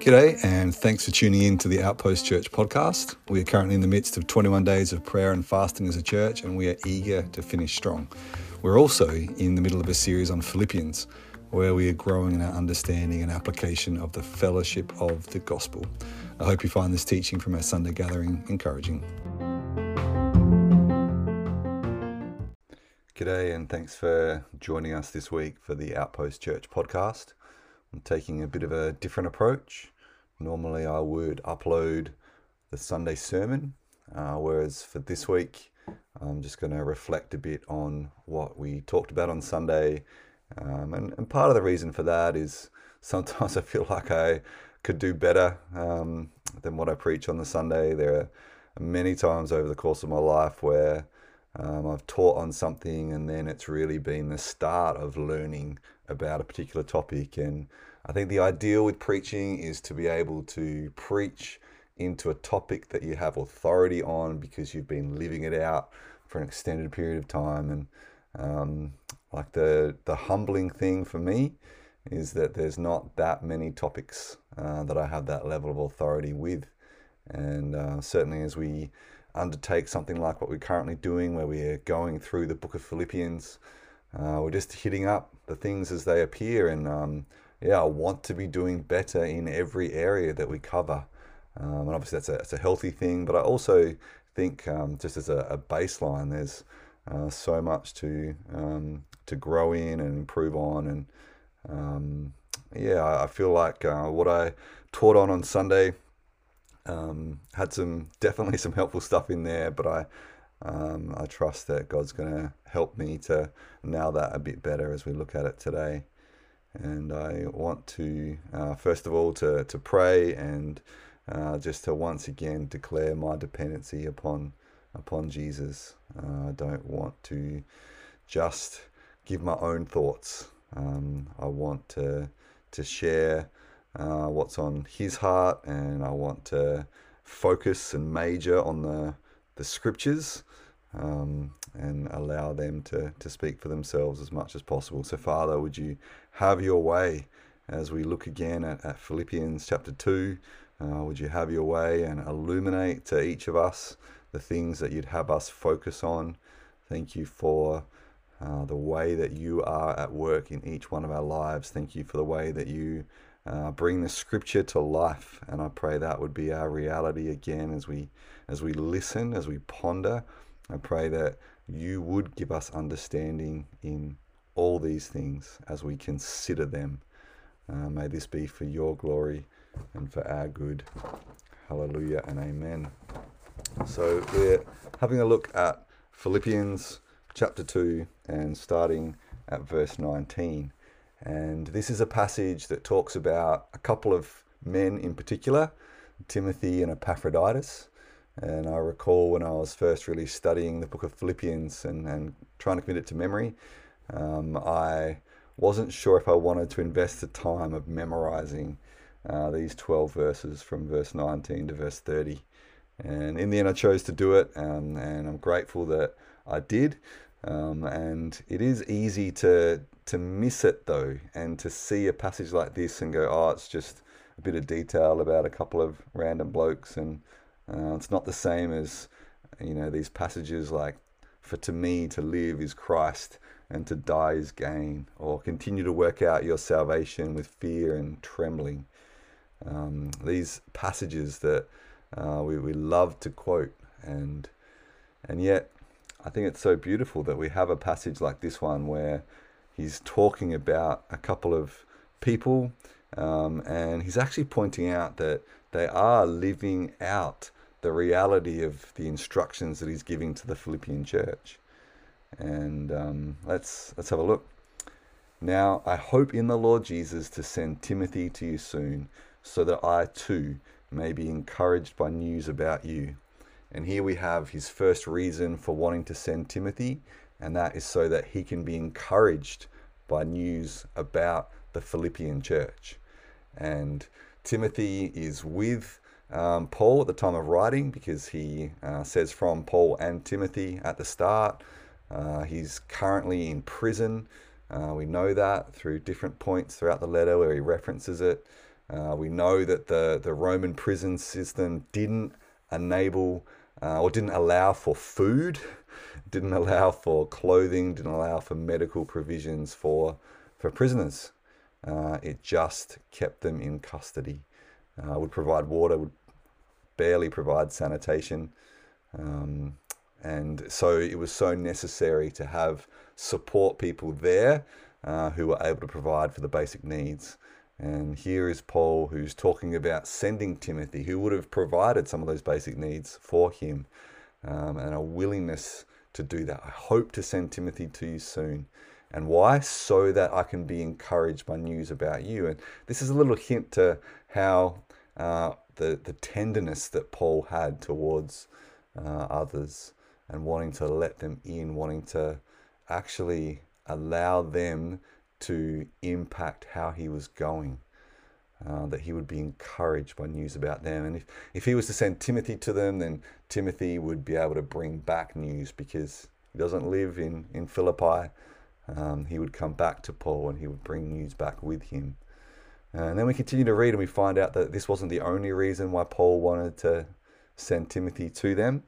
G'day, and thanks for tuning in to the Outpost Church podcast. We are currently in the midst of 21 days of prayer and fasting as a church, and we are eager to finish strong. We're also in the middle of a series on Philippians, where we are growing in our understanding and application of the fellowship of the gospel. I hope you find this teaching from our Sunday gathering encouraging. G'day, and thanks for joining us this week for the Outpost Church podcast. I'm taking a bit of a different approach. Normally, I would upload the Sunday sermon, uh, whereas for this week, I'm just going to reflect a bit on what we talked about on Sunday. Um, and, and part of the reason for that is sometimes I feel like I could do better um, than what I preach on the Sunday. There are many times over the course of my life where um, I've taught on something and then it's really been the start of learning about a particular topic. And I think the ideal with preaching is to be able to preach into a topic that you have authority on because you've been living it out for an extended period of time. And um, like the the humbling thing for me is that there's not that many topics uh, that I have that level of authority with. And uh, certainly as we undertake something like what we're currently doing, where we're going through the book of Philippians, uh, we're just hitting up the things as they appear. And um, yeah, I want to be doing better in every area that we cover. Um, and obviously, that's a, that's a healthy thing. But I also think, um, just as a, a baseline, there's uh, so much to um, to grow in and improve on. And um, yeah, I feel like uh, what I taught on on Sunday um, had some definitely some helpful stuff in there, but I um, I trust that God's going to help me to nail that a bit better as we look at it today. And I want to uh, first of all to to pray and uh, just to once again declare my dependency upon upon Jesus. Uh, I don't want to just give my own thoughts. Um, I want to to share uh, what's on his heart, and I want to focus and major on the the scriptures um, and allow them to, to speak for themselves as much as possible. So, Father, would you have your way as we look again at, at Philippians chapter 2? Uh, would you have your way and illuminate to each of us the things that you'd have us focus on? Thank you for uh, the way that you are at work in each one of our lives. Thank you for the way that you uh, bring the scripture to life. And I pray that would be our reality again as we as we listen, as we ponder. I pray that you would give us understanding in all these things as we consider them. Uh, may this be for your glory and for our good. Hallelujah and amen. So we're having a look at Philippians chapter 2 and starting at verse 19. And this is a passage that talks about a couple of men in particular, Timothy and Epaphroditus. And I recall when I was first really studying the book of Philippians and, and trying to commit it to memory, um, I wasn't sure if I wanted to invest the time of memorizing uh, these 12 verses from verse 19 to verse 30. And in the end, I chose to do it, um, and I'm grateful that I did. Um, and it is easy to to miss it though, and to see a passage like this and go, oh, it's just a bit of detail about a couple of random blokes, and uh, it's not the same as you know these passages like, for to me to live is Christ and to die is gain, or continue to work out your salvation with fear and trembling. Um, these passages that uh, we, we love to quote, and and yet I think it's so beautiful that we have a passage like this one where he's talking about a couple of people, um, and he's actually pointing out that they are living out the reality of the instructions that he's giving to the Philippian church. And um, let's let's have a look. Now I hope in the Lord Jesus to send Timothy to you soon, so that I too may be encouraged by news about you and here we have his first reason for wanting to send Timothy, and that is so that he can be encouraged by news about the Philippian church. And Timothy is with um, Paul at the time of writing because he uh, says from Paul and Timothy at the start. Uh, he's currently in prison Uh, we know that through different points throughout the letter where he references it. Uh, we know that the, the Roman prison system didn't enable uh, or didn't allow for food, didn't allow for clothing, didn't allow for medical provisions for, for prisoners. Uh, it just kept them in custody. Uh, would provide water, would barely provide sanitation. Um, and so it was so necessary to have support people there uh, who were able to provide for the basic needs. And here is Paul who's talking about sending Timothy, who would have provided some of those basic needs for him, um, and a willingness to do that. I hope to send Timothy to you soon. And why? So that I can be encouraged by news about you. And this is a little hint to how uh, the, the tenderness that Paul had towards uh, others and wanting to let them in, wanting to actually allow them to impact how he was going. Uh, that he would be encouraged by news about them. And if, if he was to send Timothy to them, then Timothy would be able to bring back news because he doesn't live in, in Philippi. Um, he would come back to Paul and he would bring news back with him. And then we continue to read and we find out that this wasn't the only reason why Paul wanted to send Timothy to them.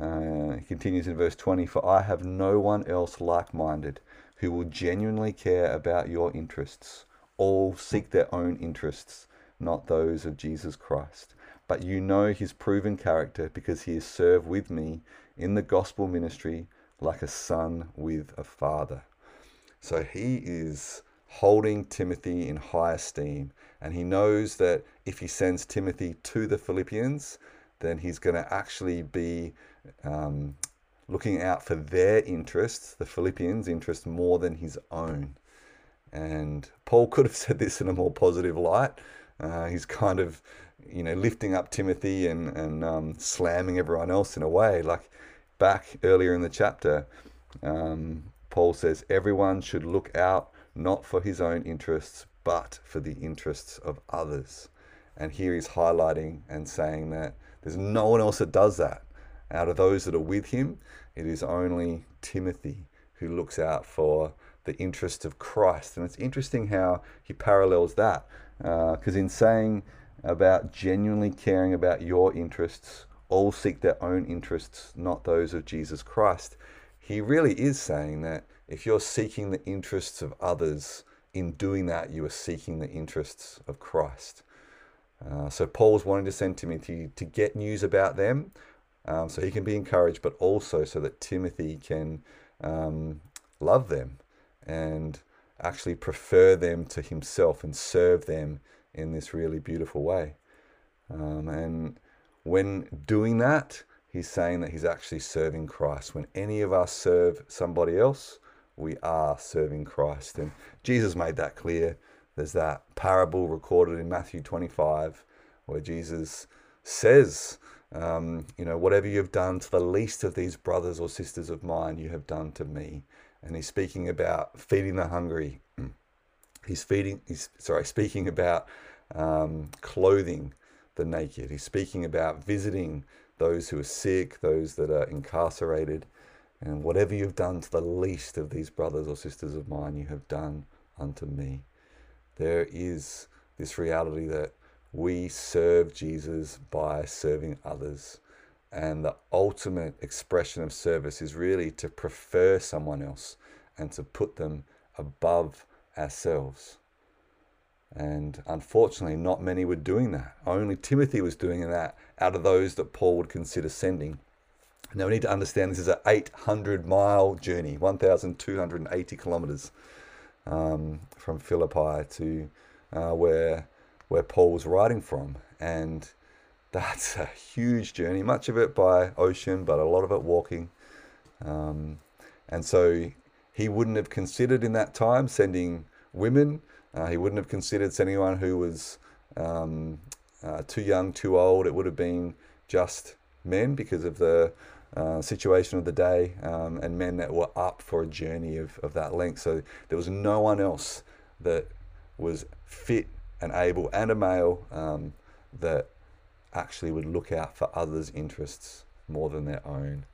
Uh, he continues in verse 20 For I have no one else like minded who will genuinely care about your interests. All seek their own interests, not those of Jesus Christ. But you know his proven character because he has served with me in the gospel ministry like a son with a father. So he is holding Timothy in high esteem. And he knows that if he sends Timothy to the Philippians, then he's going to actually be um, looking out for their interests, the Philippians' interests, more than his own. And Paul could have said this in a more positive light. Uh, he's kind of, you know, lifting up Timothy and, and um, slamming everyone else in a way. Like back earlier in the chapter, um, Paul says, everyone should look out not for his own interests, but for the interests of others. And here he's highlighting and saying that there's no one else that does that. Out of those that are with him, it is only Timothy who looks out for the interests of Christ. And it's interesting how he parallels that. Because uh, in saying about genuinely caring about your interests, all seek their own interests, not those of Jesus Christ, he really is saying that if you're seeking the interests of others, in doing that, you are seeking the interests of Christ. Uh, so Paul's wanting to send Timothy to get news about them, um, so he can be encouraged, but also so that Timothy can um, love them and actually prefer them to himself and serve them in this really beautiful way. Um, and when doing that, he's saying that he's actually serving Christ. When any of us serve somebody else, we are serving Christ. And Jesus made that clear. There's that parable recorded in Matthew 25 where Jesus says, um, you know, whatever you've done to the least of these brothers or sisters of mine, you have done to me. And he's speaking about feeding the hungry. He's feeding, he's sorry, speaking about um, clothing the naked. He's speaking about visiting those who are sick, those that are incarcerated. And whatever you've done to the least of these brothers or sisters of mine, you have done unto me. There is this reality that we serve Jesus by serving others. And the ultimate expression of service is really to prefer someone else and to put them above ourselves. And unfortunately, not many were doing that. Only Timothy was doing that out of those that Paul would consider sending. Now we need to understand this is an 800 mile journey, 1,280 kilometers um, from Philippi to uh, where where Paul was writing from, and that's a huge journey. Much of it by ocean, but a lot of it walking. Um, and so he wouldn't have considered in that time sending women. Uh, he wouldn't have considered sending anyone who was um, uh, too young, too old. It would have been just men because of the uh, situation of the day um, and men that were up for a journey of, of that length. So there was no one else that was fit and able and a male um, that actually would look out for others' interests more than their own.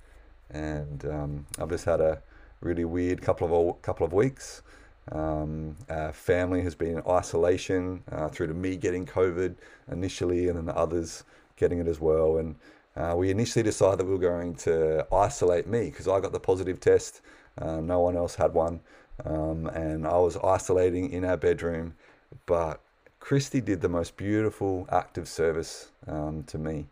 And um, I've just had a really weird couple of couple of weeks. Um, our family has been in isolation uh, through to me getting COVID initially, and then the others getting it as well. And uh, we initially decided that we were going to isolate me because I got the positive test. Uh, no one else had one. Um, and I was isolating in our bedroom. But Christy did the most beautiful act of service um, to me.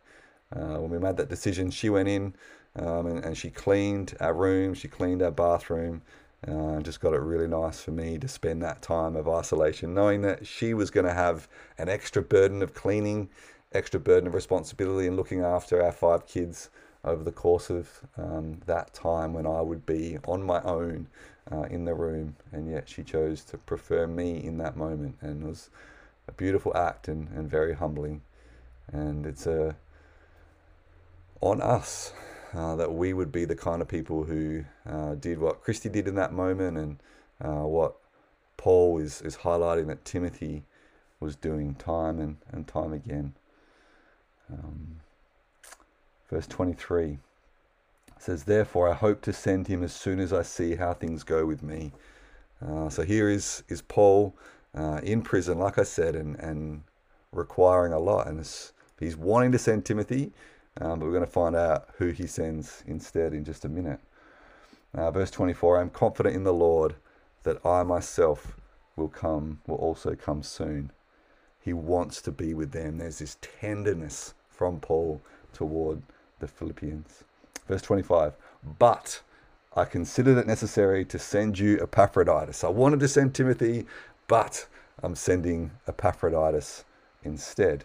Uh, when we made that decision, she went in um, and, and, she cleaned our room, she cleaned our bathroom, uh, and just got it really nice for me to spend that time of isolation, knowing that she was going to have an extra burden of cleaning, extra burden of responsibility, and looking after our five kids over the course of um, that time when I would be on my own uh, in the room. And yet she chose to prefer me in that moment, and it was a beautiful act and, and very humbling. And it's a on us uh, that we would be the kind of people who uh, did what Christy did in that moment and uh, what Paul is, is highlighting that Timothy was doing time and, and time again. Um, verse 23 says, Therefore, I hope to send him as soon as I see how things go with me. Uh, so here is, is Paul uh, in prison, like I said, and, and requiring a lot. And he's wanting to send Timothy, um, but we're going to find out who he sends instead in just a minute. Uh, verse 24 I am confident in the Lord that I myself will come, will also come soon. He wants to be with them. There's this tenderness from Paul toward the Philippians. Verse 25 But I considered it necessary to send you Epaphroditus. I wanted to send Timothy, but I'm sending Epaphroditus instead.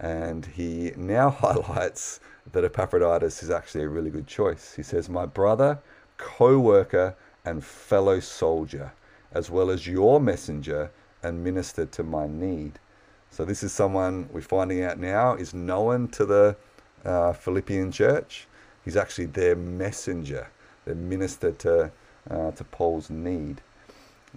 And he now highlights that Epaphroditus is actually a really good choice. He says, My brother, co worker, and fellow soldier, as well as your messenger and minister to my need. So, this is someone we're finding out now is known to the uh, Philippian church. He's actually their messenger, their minister to, uh, to Paul's need.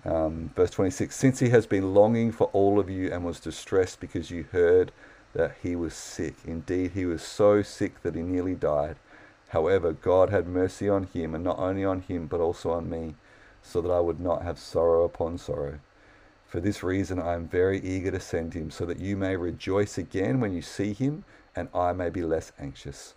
Um, verse 26 Since he has been longing for all of you and was distressed because you heard that he was sick. Indeed, he was so sick that he nearly died. However, God had mercy on him, and not only on him, but also on me, so that I would not have sorrow upon sorrow. For this reason, I am very eager to send him, so that you may rejoice again when you see him, and I may be less anxious.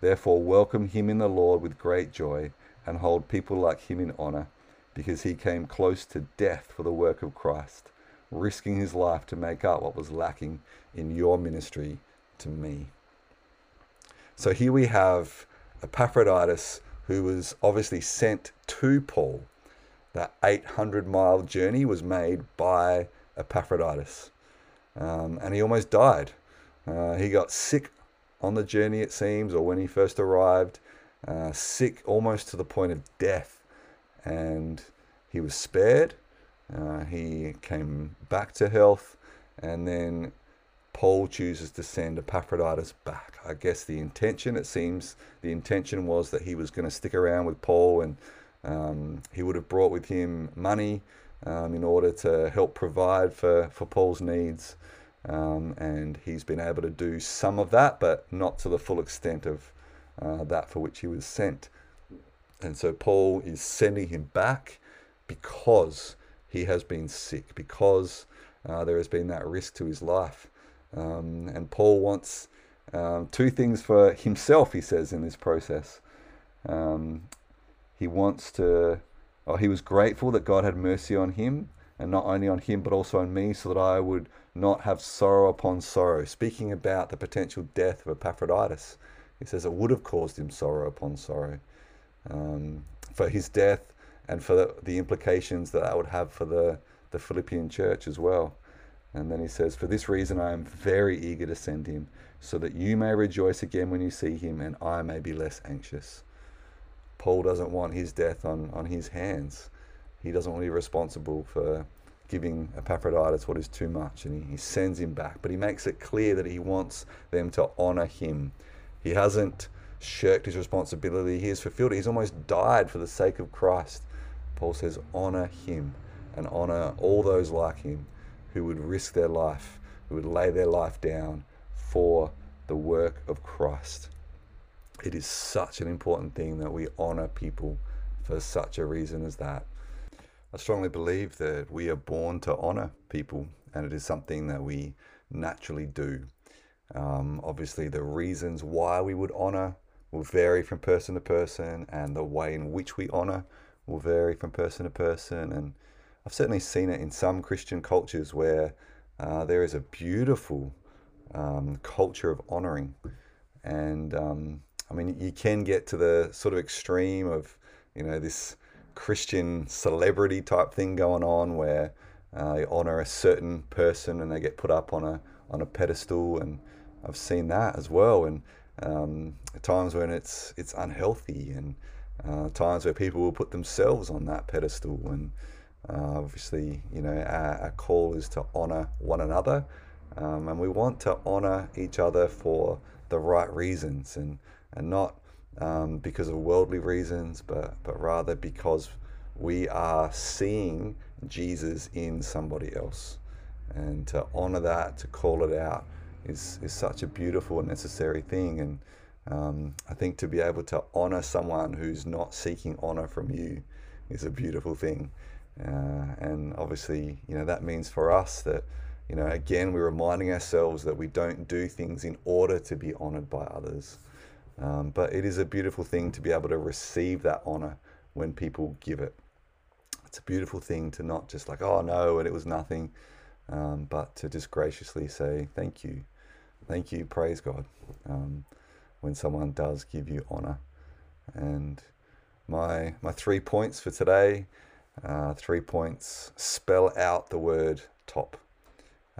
Therefore, welcome him in the Lord with great joy, and hold people like him in honor, because he came close to death for the work of Christ risking his life to make up what was lacking in your ministry to me. So here we have Epaphroditus, who was obviously sent to Paul. That 800 mile journey was made by Epaphroditus. Um, and he almost died. Uh, he got sick on the journey, it seems, or when he first arrived, uh, sick almost to the point of death. And he was spared uh, he came back to health, and then Paul chooses to send Epaphroditus back. I guess the intention, it seems, the intention was that he was going to stick around with Paul and um, he would have brought with him money um, in order to help provide for, for Paul's needs. Um, and he's been able to do some of that, but not to the full extent of uh, that for which he was sent. And so Paul is sending him back because he has been sick because uh, there has been that risk to his life. Um, and Paul wants um, two things for himself, he says, in this process. Um, he wants to, oh, he was grateful that God had mercy on him, and not only on him, but also on me, so that I would not have sorrow upon sorrow. Speaking about the potential death of Epaphroditus, he says it would have caused him sorrow upon sorrow. Um, for his death, and for the, the implications that that would have for the, the Philippian church as well. And then he says, For this reason I am very eager to send him, so that you may rejoice again when you see him, and I may be less anxious. Paul doesn't want his death on, on his hands. He doesn't want to be responsible for giving Epaphroditus what is too much, and he, he sends him back. But he makes it clear that he wants them to honor him. He hasn't shirked his responsibility, he has fulfilled it. He's almost died for the sake of Christ. Paul says, honor him and honor all those like him who would risk their life, who would lay their life down for the work of Christ. It is such an important thing that we honor people for such a reason as that. I strongly believe that we are born to honor people, and it is something that we naturally do. Um, obviously, the reasons why we would honor will vary from person to person, and the way in which we honor will vary from person to person. And I've certainly seen it in some Christian cultures where uh, there is a beautiful um, culture of honoring. And um, I mean, you can get to the sort of extreme of, you know, this Christian celebrity type thing going on where uh, you honor a certain person and they get put up on a on a pedestal, and I've seen that as well. And um, times when it's it's unhealthy, and uh, times where people will put themselves on that pedestal. And uh, obviously, you know, our, our, call is to honor one another, um, and we want to honor each other for the right reasons, and and not um, because of worldly reasons, but but rather because we are seeing Jesus in somebody else, and to honor that, to call it out, is is such a beautiful and necessary thing. And um, I think to be able to honor someone who's not seeking honor from you is a beautiful thing. Uh, and obviously, you know that means for us that you know again we're reminding ourselves that we don't do things in order to be honored by others. Um, but it is a beautiful thing to be able to receive that honor when people give it. It's a beautiful thing to not just like, oh no, and it was nothing, um, but to just graciously say, thank you, thank you, praise God, um, when someone does give you honor. And my, my three points for today uh, three points spell out the word top.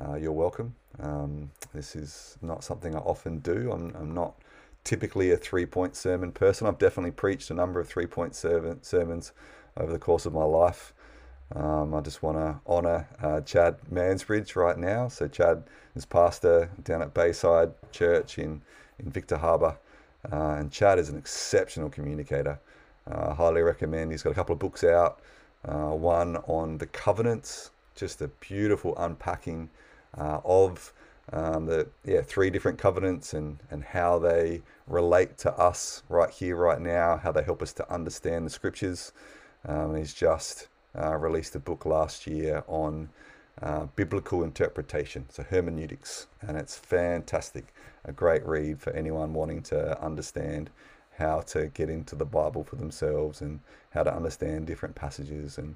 Uh, you're welcome. Um, this is not something I often do. I'm, I'm not typically a three point sermon person. I've definitely preached a number of three point sermons over the course of my life. Um, I just want to honour uh, Chad Mansbridge right now. So, Chad is pastor down at Bayside Church in, in Victor Harbor. Uh, and Chad is an exceptional communicator. Uh, highly recommend. He's got a couple of books out. Uh, one on the covenants, just a beautiful unpacking uh, of um, the yeah three different covenants and and how they relate to us right here right now how they help us to understand the scriptures um, he's just uh, released a book last year on uh, biblical interpretation so hermeneutics and it's fantastic a great read for anyone wanting to understand how to get into the bible for themselves and how to understand different passages and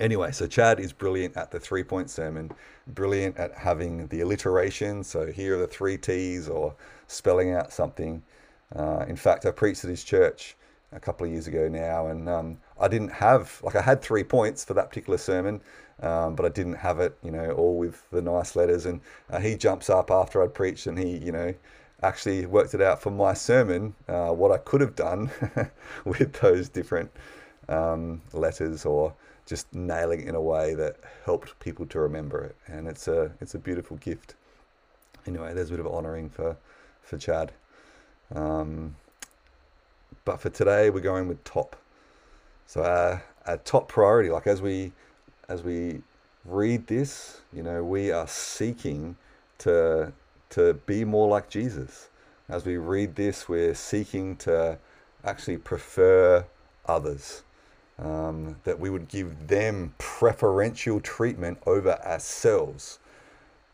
Anyway, so Chad is brilliant at the three point sermon, brilliant at having the alliteration. So here are the three T's or spelling out something. Uh, in fact, I preached at his church a couple of years ago now, and um, I didn't have, like, I had three points for that particular sermon, um, but I didn't have it, you know, all with the nice letters. And uh, he jumps up after I'd preached and he, you know, actually worked it out for my sermon, uh, what I could have done with those different um, letters or just nailing it in a way that helped people to remember it. And it's a it's a beautiful gift. Anyway, there's a bit of honouring for for Chad. Um, but for today, we're going with top. So our, our top priority, like as we as we read this, you know, we are seeking to to be more like Jesus. As we read this, we're seeking to actually prefer others um, that we would give them preferential treatment over ourselves,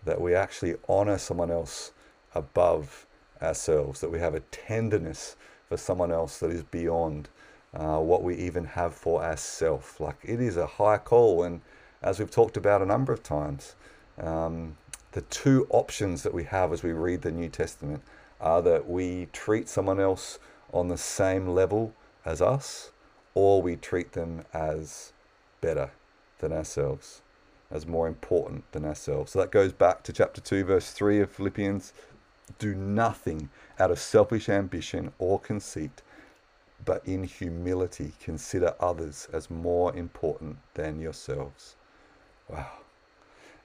that we actually honor someone else above ourselves, that we have a tenderness for someone else that is beyond uh, what we even have for ourselves. Like it is a high call, and as we've talked about a number of times, um, the two options that we have as we read the New Testament are that we treat someone else on the same level as us, or we treat them as better than ourselves, as more important than ourselves. So that goes back to chapter 2, verse 3 of Philippians. Do nothing out of selfish ambition or conceit, but in humility consider others as more important than yourselves. Wow.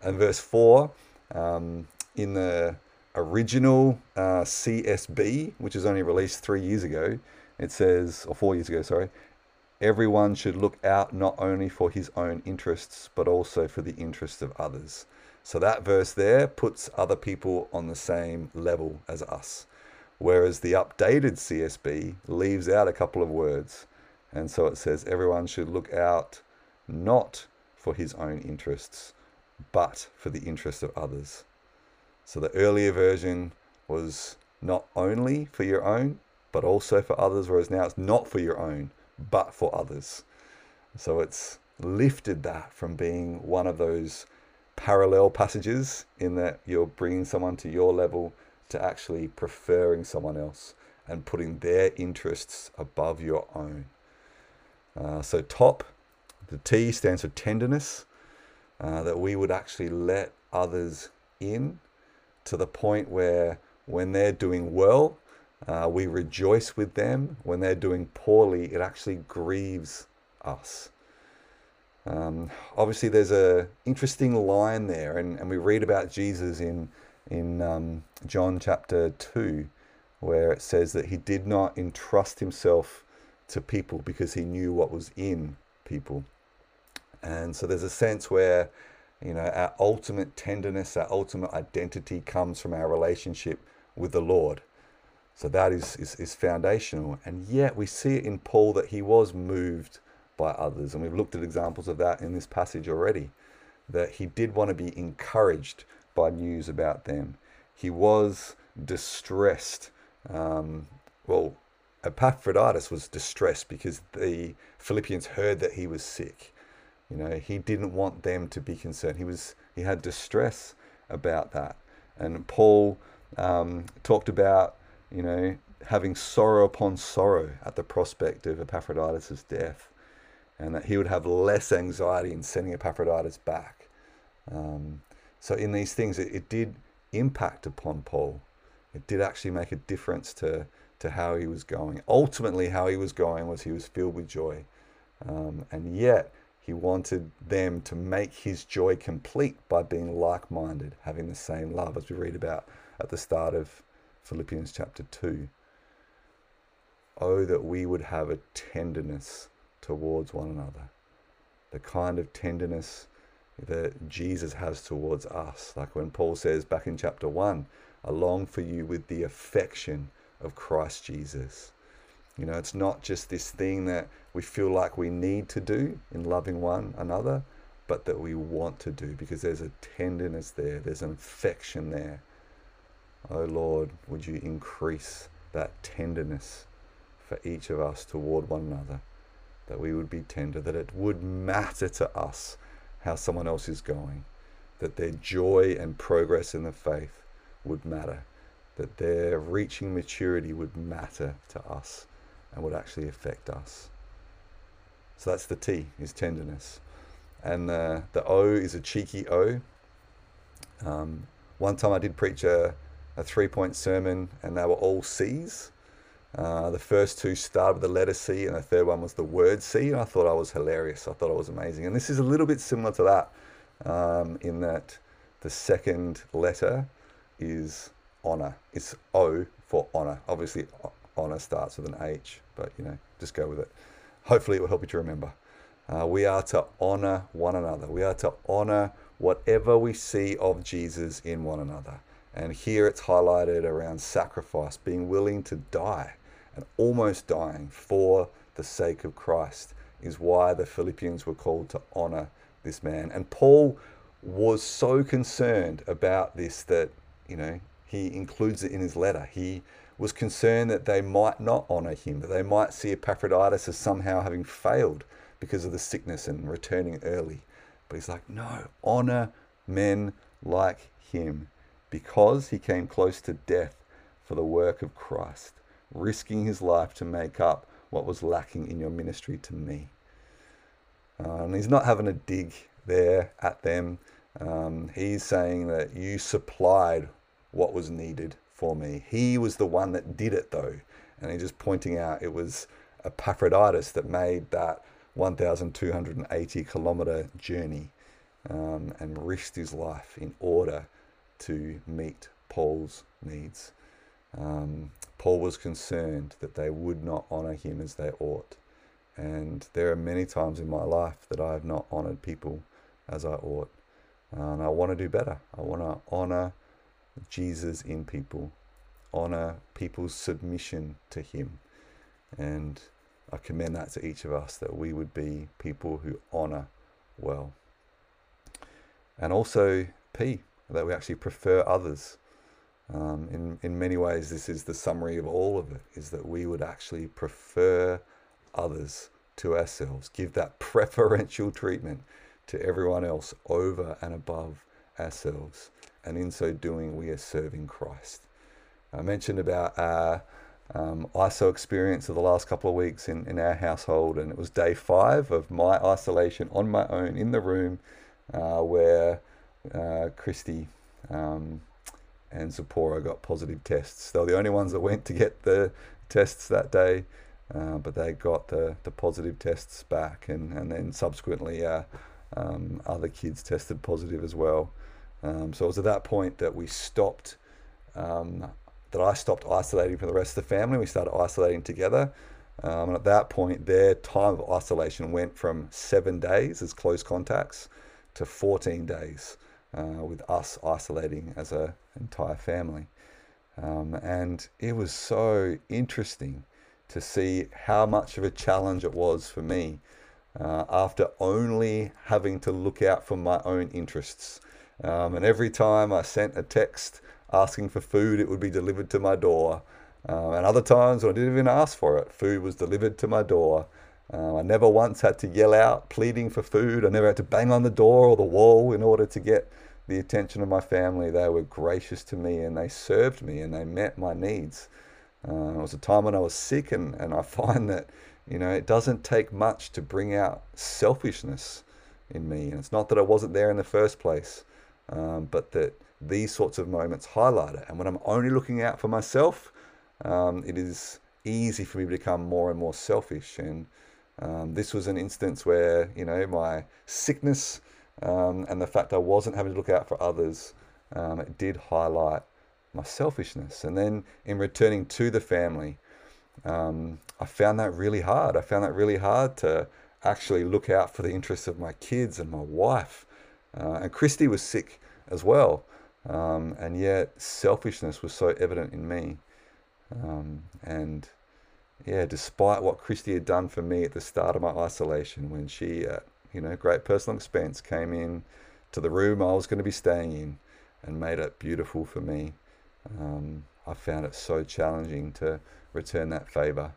And verse 4, um, in the original uh, CSB, which was only released three years ago, it says, or four years ago, sorry, Everyone should look out not only for his own interests, but also for the interests of others. So that verse there puts other people on the same level as us. Whereas the updated CSB leaves out a couple of words. And so it says everyone should look out not for his own interests, but for the interests of others. So the earlier version was not only for your own, but also for others, whereas now it's not for your own, but for others. So it's lifted that from being one of those parallel passages in that you're bringing someone to your level to actually preferring someone else and putting their interests above your own. Uh, so, top, the T stands for tenderness, uh, that we would actually let others in to the point where when they're doing well, uh, we rejoice with them. When they're doing poorly, it actually grieves us. Um, obviously, there's a interesting line there, and, and we read about Jesus in in um, John chapter two, where it says that he did not entrust himself to people because he knew what was in people, and so there's a sense where you know our ultimate tenderness, our ultimate identity comes from our relationship with the Lord. So that is, is, is foundational. And yet we see it in Paul that he was moved by others. And we've looked at examples of that in this passage already. That he did want to be encouraged by news about them. He was distressed. Um, well, Epaphroditus was distressed because the Philippians heard that he was sick. You know, he didn't want them to be concerned. He was he had distress about that. And Paul um, talked about, you know, having sorrow upon sorrow at the prospect of Epaphroditus' death and that he would have less anxiety in sending Epaphroditus back. Um, so, in these things, it, it, did impact upon Paul. It did actually make a difference to, to how he was going. Ultimately, how he was going was he was filled with joy. Um, and yet, he wanted them to make his joy complete by being like minded, having the same love, as we read about at the start of Philippians chapter 2. Oh, that we would have a tenderness towards one another. The kind of tenderness that Jesus has towards us. Like when Paul says back in chapter 1, I long for you with the affection of Christ Jesus. You know, it's not just this thing that we feel like we need to do in loving one another, but that we want to do because there's a tenderness there, there's an affection there. Oh Lord, would you increase that tenderness for each of us toward one another? that we would be tender, that it would matter to us how someone else is going, that their joy and progress in the faith would matter, that their reaching maturity would matter to us and would actually affect us. So that's the T, is tenderness. And uh, the O is a cheeky O. Um, one time I did preach a, a three point sermon and they were all C's. Uh, the first two started with the letter C, and the third one was the word C. And I thought I was hilarious. I thought I was amazing. And this is a little bit similar to that, um, in that the second letter is honor. It's O for honor. Obviously, honor starts with an H, but you know, just go with it. Hopefully, it will help you to remember. Uh, we are to honor one another. We are to honor whatever we see of Jesus in one another. And here it's highlighted around sacrifice, being willing to die and almost dying for the sake of Christ is why the Philippians were called to honor this man. And Paul was so concerned about this that, you know, he includes it in his letter. He was concerned that they might not honor him, that they might see Epaphroditus as somehow having failed because of the sickness and returning early. But he's like, no, honor men like him because he came close to death for the work of Christ, risking his life to make up what was lacking in your ministry to me. Uh, and he's not having a dig there at them. Um, he's saying that you supplied what was needed for me. He was the one that did it, though. And he's just pointing out it was Epaphroditus that made that 1,280 kilometer journey um, and risked his life in order to meet Paul's needs. Um, Paul was concerned that they would not honor him as they ought. And there are many times in my life that I have not honored people as I ought. And I want to do better. I want to honor Jesus in people, honor people's submission to him. And I commend that to each of us that we would be people who honor well. And also, P, that we actually prefer others. Um, in, in many ways, this is the summary of all of it, is that we would actually prefer others to ourselves, give that preferential treatment to everyone else over and above ourselves. And in so doing, we are serving Christ. I mentioned about our um, ISO experience of the last couple of weeks in, in our household, and it was day five of my isolation on my own in the room uh, where uh, Christy um, and Zipporah got positive tests. They were the only ones that went to get the tests that day, uh, but they got the, the positive tests back, and, and then subsequently uh, um, other kids tested positive as well. Um, so it was at that point that we stopped, um, that I stopped isolating from the rest of the family. We started isolating together. Um, and at that point, their time of isolation went from seven days as close contacts to 14 days uh, with us isolating as an entire family. Um, and it was so interesting to see how much of a challenge it was for me uh, after only having to look out for my own interests. Um, and every time I sent a text asking for food, it would be delivered to my door. Uh, and other times when I didn't even ask for it, food was delivered to my door. Uh, I never once had to yell out pleading for food. I never had to bang on the door or the wall in order to get the attention of my family. They were gracious to me and they served me and they met my needs. Uh, it was a time when I was sick, and, and I find that you know it doesn't take much to bring out selfishness in me. And it's not that I wasn't there in the first place, um, but that these sorts of moments highlight it. And when I'm only looking out for myself, um, it is easy for me to become more and more selfish. And um, this was an instance where you know my sickness um, and the fact I wasn't having to look out for others, um, did highlight my selfishness. And then in returning to the family, um, I found that really hard. I found that really hard to actually look out for the interests of my kids and my wife. Uh, and Christy was sick as well. Um, and yet selfishness was so evident in me. Um, and yeah, despite what Christy had done for me at the start of my isolation, when she, uh, you know, great personal expense, came in to the room I was going to be staying in and made it beautiful for me. Um, I found it so challenging to return that favor.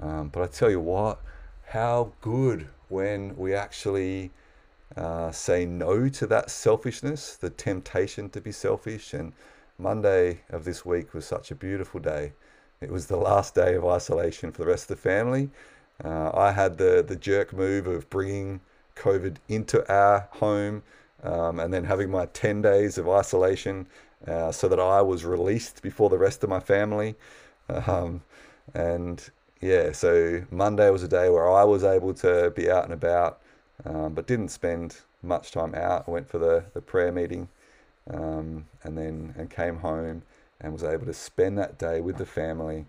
Um, but I tell you what, how good when we actually uh, say no to that selfishness, the temptation to be selfish. And Monday of this week was such a beautiful day. It was the last day of isolation for the rest of the family. Uh, I had the, the jerk move of bringing COVID into our home um, and then having my 10 days of isolation uh, so that I was released before the rest of my family. Um, and yeah, so Monday was a day where I was able to be out and about, um, but didn't spend much time out. I went for the, the prayer meeting um, and then and came home and was able to spend that day with the family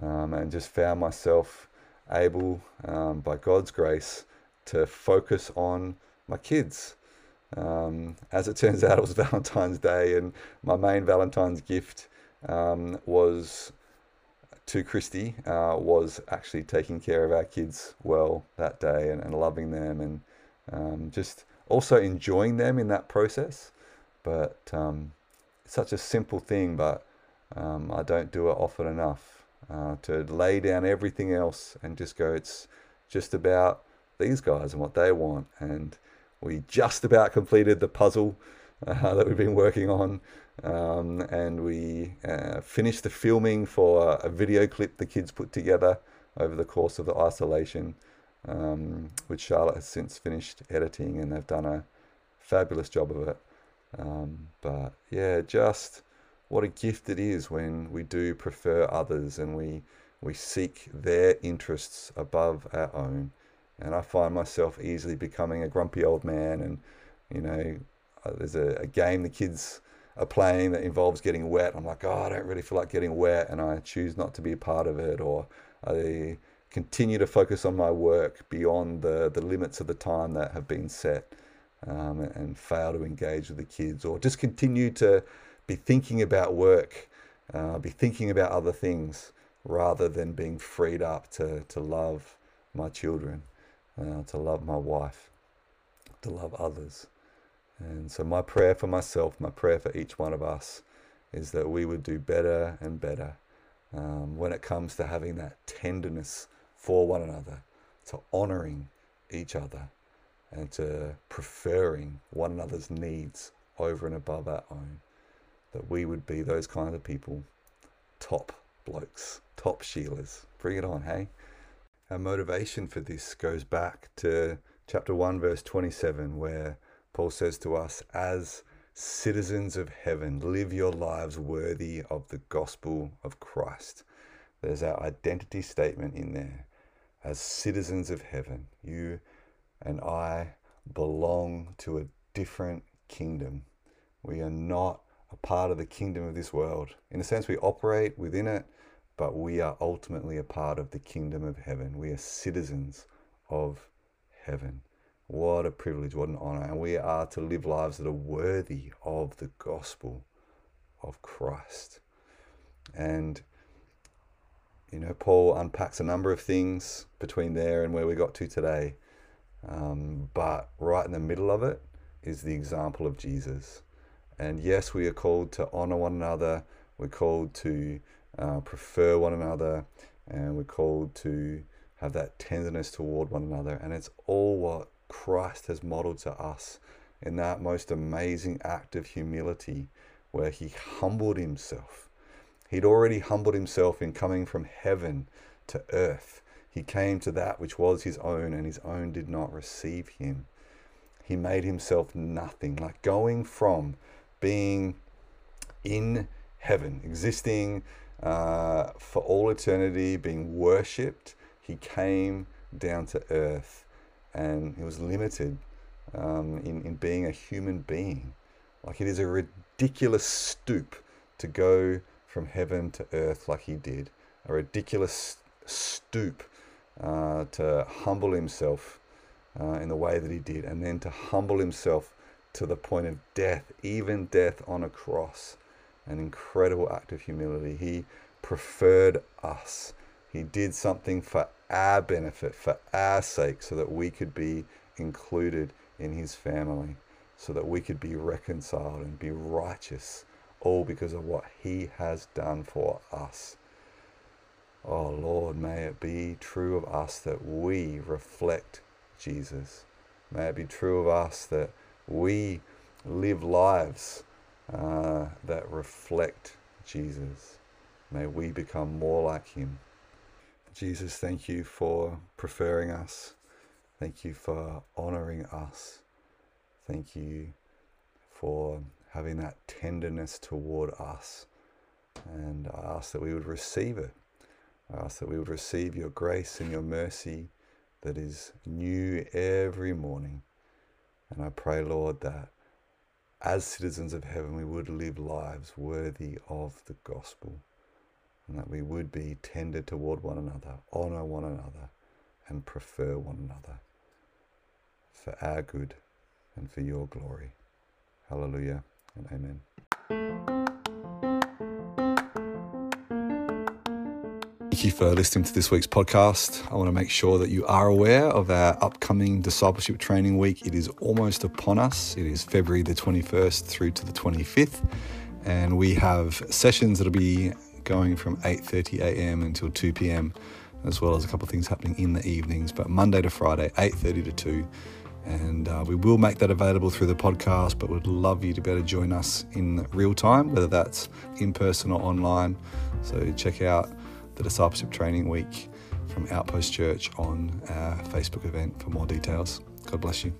um, and just found myself able, um, by God's grace, to focus on my kids. Um, as it turns out, it was Valentine's Day, and my main Valentine's gift um, was to Christy uh, was actually taking care of our kids well that day and, and loving them and um, just also enjoying them in that process. But um, such a simple thing, but um, I don't do it often enough uh, to lay down everything else and just go, it's just about these guys and what they want. And we just about completed the puzzle uh, that we've been working on. Um, and we uh, finished the filming for a video clip the kids put together over the course of the isolation, um, which Charlotte has since finished editing, and they've done a fabulous job of it. Um, but yeah, just what a gift it is when we do prefer others and we we seek their interests above our own and I find myself easily becoming a grumpy old man. And you know, uh, there's a, a, game the kids are playing that involves getting wet. I'm like, oh, I don't really feel like getting wet, and I choose not to be a part of it, or I continue to focus on my work beyond the the limits of the time that have been set, um, and, and fail to engage with the kids, or just continue to be thinking about work, uh, be thinking about other things rather than being freed up to to love my children uh, to love my wife. to love others. And so, my prayer for myself, my prayer for each one of us, is that we would do better and better um, when it comes to having that tenderness for one another, to honoring each other, and to preferring one another's needs over and above our own. That we would be those kinds of people, top blokes, top Sheilas. Bring it on, hey? Our motivation for this goes back to chapter 1, verse 27, where Paul says to us, as citizens of heaven, live your lives worthy of the gospel of Christ. There's our identity statement in there. As citizens of heaven, you and I belong to a different kingdom. We are not a part of the kingdom of this world. In a sense, we operate within it, but we are ultimately a part of the kingdom of heaven. We are citizens of heaven. What a privilege, what an honor. And we are to live lives that are worthy of the gospel of Christ. And, you know, Paul unpacks a number of things between there and where we got to today. Um, but right in the middle of it is the example of Jesus. And yes, we are called to honor one another, we're called to uh, prefer one another, and we're called to have that tenderness toward one another. And it's all what Christ has modeled to us in that most amazing act of humility where he humbled himself. He'd already humbled himself in coming from heaven to earth. He came to that which was his own, and his own did not receive him. He made himself nothing, like going from being in heaven, existing uh, for all eternity, being worshipped. He came down to earth and he was limited um, in, in being a human being. Like it is a ridiculous stoop to go from heaven to earth like he did, a ridiculous stoop uh, to humble himself uh, in the way that he did, and then to humble himself to the point of death, even death on a cross. An incredible act of humility. He preferred us. He did something for our benefit, for our sake, so that we could be included in His family, so that we could be reconciled and be righteous, all because of what He has done for us. Oh Lord, may it be true of us that we reflect Jesus. May it be true of us that we live lives uh, that reflect Jesus. May we become more like Him. Jesus, thank you for preferring us. Thank you for honoring us. Thank you for having that tenderness toward us. And I ask that we would receive it. I ask that we would receive your grace and your mercy that is new every morning. And I pray, Lord, that as citizens of heaven, we would live lives worthy of the gospel and that we would be tender toward one another, honor one another, and prefer one another for our good and for your glory. Hallelujah and amen. Thank you for listening to this week's podcast. I want to make sure that you are aware of our upcoming discipleship training week. It is almost upon us. It is February the 21st through to the 25th, and we have sessions that'll be going from 8:30 a.m. until 2 p.m. as well as a couple of things happening in the evenings. But Monday to Friday, 8:30 to 2, and uh, we will make that available through the podcast. But we'd love you to be able to join us in real time, whether that's in person or online. So check out the Discipleship Training Week from Outpost Church on our Facebook event for more details. God bless you.